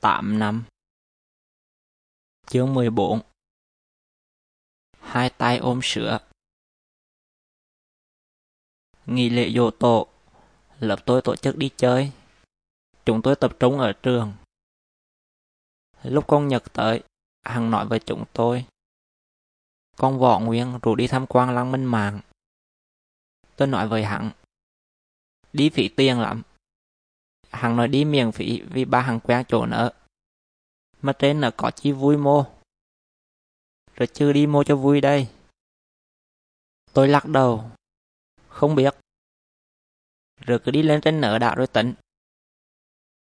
8 năm. Chương 14 Hai tay ôm sữa. Nghỉ lễ dỗ tổ. Lớp tôi tổ chức đi chơi. Chúng tôi tập trung ở trường. Lúc con Nhật tới, Hằng nói với chúng tôi. Con Võ Nguyên rủ đi tham quan lăng minh mạng Tôi nói với hắn Đi phí tiền lắm. Hằng nói đi miễn phí, vì ba hằng quen chỗ nữa. Mà trên nó có chi vui mô. Rồi chưa đi mô cho vui đây. Tôi lắc đầu. Không biết. Rồi cứ đi lên trên nở đạo rồi tỉnh.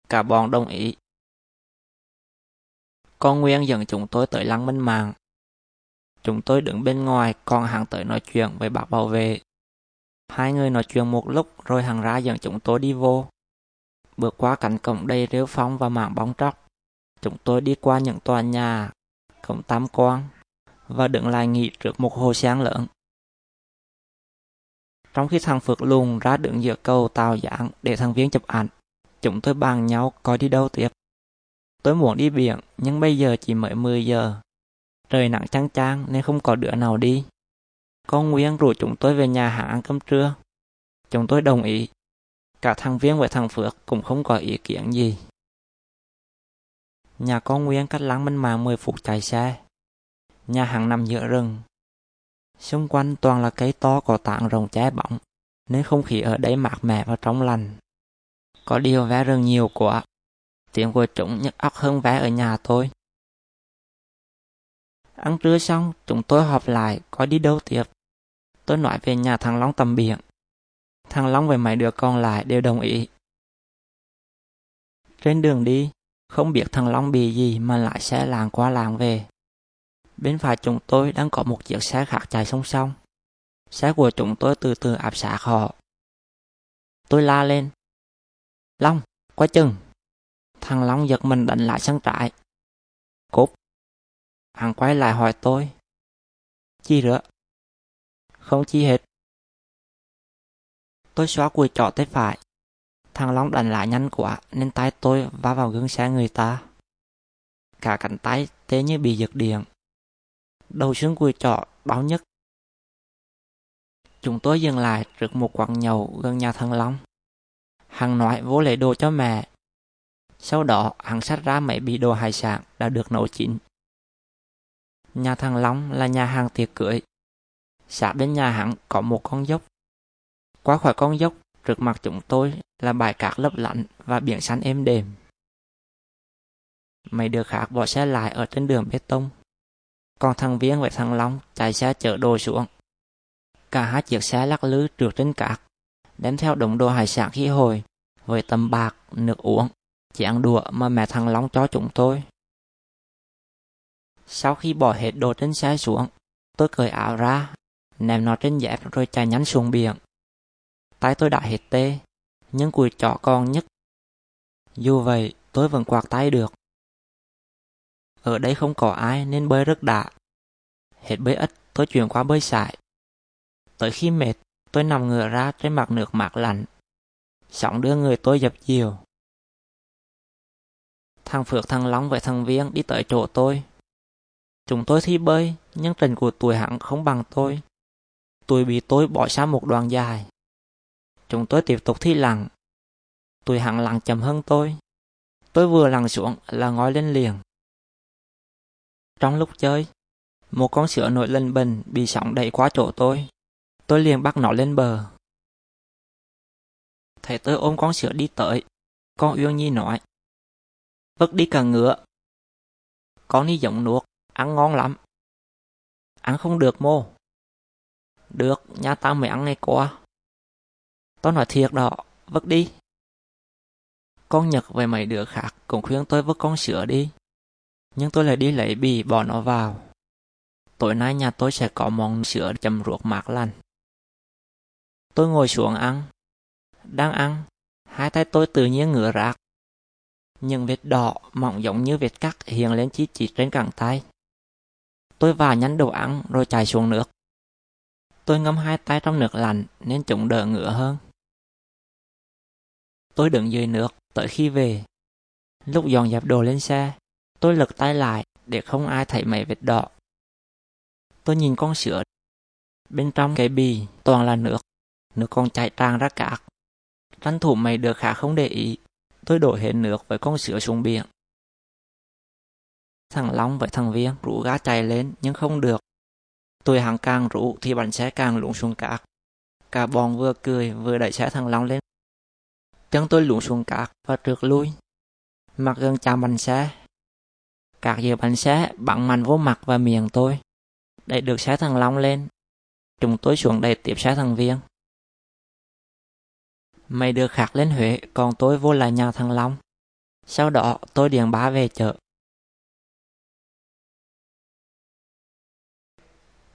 Cả bọn đồng ý. Con Nguyên dẫn chúng tôi tới lăng minh mạng. Chúng tôi đứng bên ngoài, còn hàng tới nói chuyện với bác bảo vệ. Hai người nói chuyện một lúc, rồi hàng ra dẫn chúng tôi đi vô. Bước qua cánh cổng đầy rêu phong và mảng bóng tróc, chúng tôi đi qua những tòa nhà, cổng tam quan và đứng lại nghỉ trước một hồ sáng lớn. Trong khi thằng Phước lùn ra đứng giữa cầu tàu giảng để thằng Viên chụp ảnh, chúng tôi bàn nhau coi đi đâu tiếp. Tôi muốn đi biển, nhưng bây giờ chỉ mới 10 giờ. Trời nắng chang chang nên không có đứa nào đi. Con Nguyên rủ chúng tôi về nhà hàng ăn cơm trưa. Chúng tôi đồng ý. Cả thằng Viên và thằng Phước cũng không có ý kiến gì. Nhà con Nguyên cách lắng minh mạng 10 phút chạy xe. Nhà hàng nằm giữa rừng. Xung quanh toàn là cây to có tảng rồng che bóng, nên không khí ở đây mát mẻ và trong lành. Có điều vé rừng nhiều quá. Tiếng của chúng nhức óc hơn vé ở nhà tôi. Ăn trưa xong, chúng tôi họp lại có đi đâu tiếp. Tôi nói về nhà thằng Long tầm biển. Thằng Long và mấy đứa còn lại đều đồng ý. Trên đường đi, không biết thằng Long bị gì mà lại xe làng qua làng về. Bên phải chúng tôi đang có một chiếc xe khác chạy song song. Xe của chúng tôi từ từ áp sát họ. Tôi la lên. Long, quay chừng. Thằng Long giật mình đánh lại sân trại. Cúp. Hắn quay lại hỏi tôi. Chi nữa? Không chi hết. Tôi xóa cùi trỏ tay phải. Thằng Long đánh lại nhanh quá, nên tay tôi va vào gương xe người ta. Cả cánh tay tê như bị giật điện. Đầu xương cùi trỏ đau nhất. Chúng tôi dừng lại trước một quán nhậu gần nhà thằng Long. Hằng nói vô lễ đồ cho mẹ. Sau đó, hắn sách ra mấy bị đồ hải sản đã được nấu chín. Nhà thằng Long là nhà hàng tiệc cưới. Xã bên nhà hắn có một con dốc qua khỏi con dốc, trước mặt chúng tôi là bãi cát lấp lạnh và biển xanh êm đềm. Mấy đứa khác bỏ xe lại ở trên đường bê tông. Còn thằng Viên với thằng Long chạy xe chở đồ xuống. Cả hai chiếc xe lắc lư trượt trên cát, đem theo đống đồ hải sản khi hồi, với tầm bạc, nước uống, chén đũa mà mẹ thằng Long cho chúng tôi. Sau khi bỏ hết đồ trên xe xuống, tôi cởi áo ra, ném nó trên dép rồi chạy nhanh xuống biển. Tay tôi đã hết tê, nhưng cùi chỏ còn nhất. Dù vậy, tôi vẫn quạt tay được. Ở đây không có ai nên bơi rất đã. Hết bơi ít, tôi chuyển qua bơi sải. Tới khi mệt, tôi nằm ngửa ra trên mặt nước mát lạnh. Sóng đưa người tôi dập chiều. Thằng Phước thằng Long và thằng Viên đi tới chỗ tôi. Chúng tôi thi bơi, nhưng trình của tuổi hẳn không bằng tôi. Tôi bị tôi bỏ xa một đoạn dài. Chúng tôi tiếp tục thi lặng. Tụi hắn lặng chậm hơn tôi. Tôi vừa lặn xuống là ngói lên liền. Trong lúc chơi, một con sữa nổi lên bình bị sóng đẩy qua chỗ tôi. Tôi liền bắt nó lên bờ. thầy tôi ôm con sữa đi tới, con Uyên Nhi nói. Vất đi cả ngựa. Con đi giọng nuốt, ăn ngon lắm. Ăn không được mô. Được, nhà ta mới ăn ngày qua. Con nói thiệt đó, vứt đi. Con Nhật về mấy đứa khác cũng khuyên tôi vứt con sữa đi. Nhưng tôi lại đi lấy bì bỏ nó vào. Tối nay nhà tôi sẽ có món sữa chấm ruột mát lành. Tôi ngồi xuống ăn. Đang ăn, hai tay tôi tự nhiên ngửa rạc. Những vết đỏ mỏng giống như vết cắt hiện lên chi chít trên cẳng tay. Tôi vào nhánh đồ ăn rồi chạy xuống nước. Tôi ngâm hai tay trong nước lạnh nên chúng đỡ ngựa hơn. Tôi đứng dưới nước tới khi về. Lúc dọn dẹp đồ lên xe, tôi lật tay lại để không ai thấy mấy vết đỏ. Tôi nhìn con sữa. Bên trong cái bì toàn là nước, nước còn chảy tràn ra cát. Tranh thủ mày được khá không để ý, tôi đổ hết nước với con sữa xuống biển. Thằng Long với thằng Viên rủ gá chạy lên nhưng không được. Tôi hàng càng rủ thì bánh xe càng lũng xuống cát. Cả bọn vừa cười vừa đẩy xe thằng Long lên. Chân tôi lún xuống cát và trượt lui. Mặt gần chạm bánh xe. Cát giữa bánh xe bắn mạnh vô mặt và miệng tôi. Đẩy được xe thằng Long lên. Chúng tôi xuống đẩy tiếp xe thằng Viên. Mày được khạc lên Huế, còn tôi vô lại nhà thằng Long. Sau đó tôi điện bá về chợ.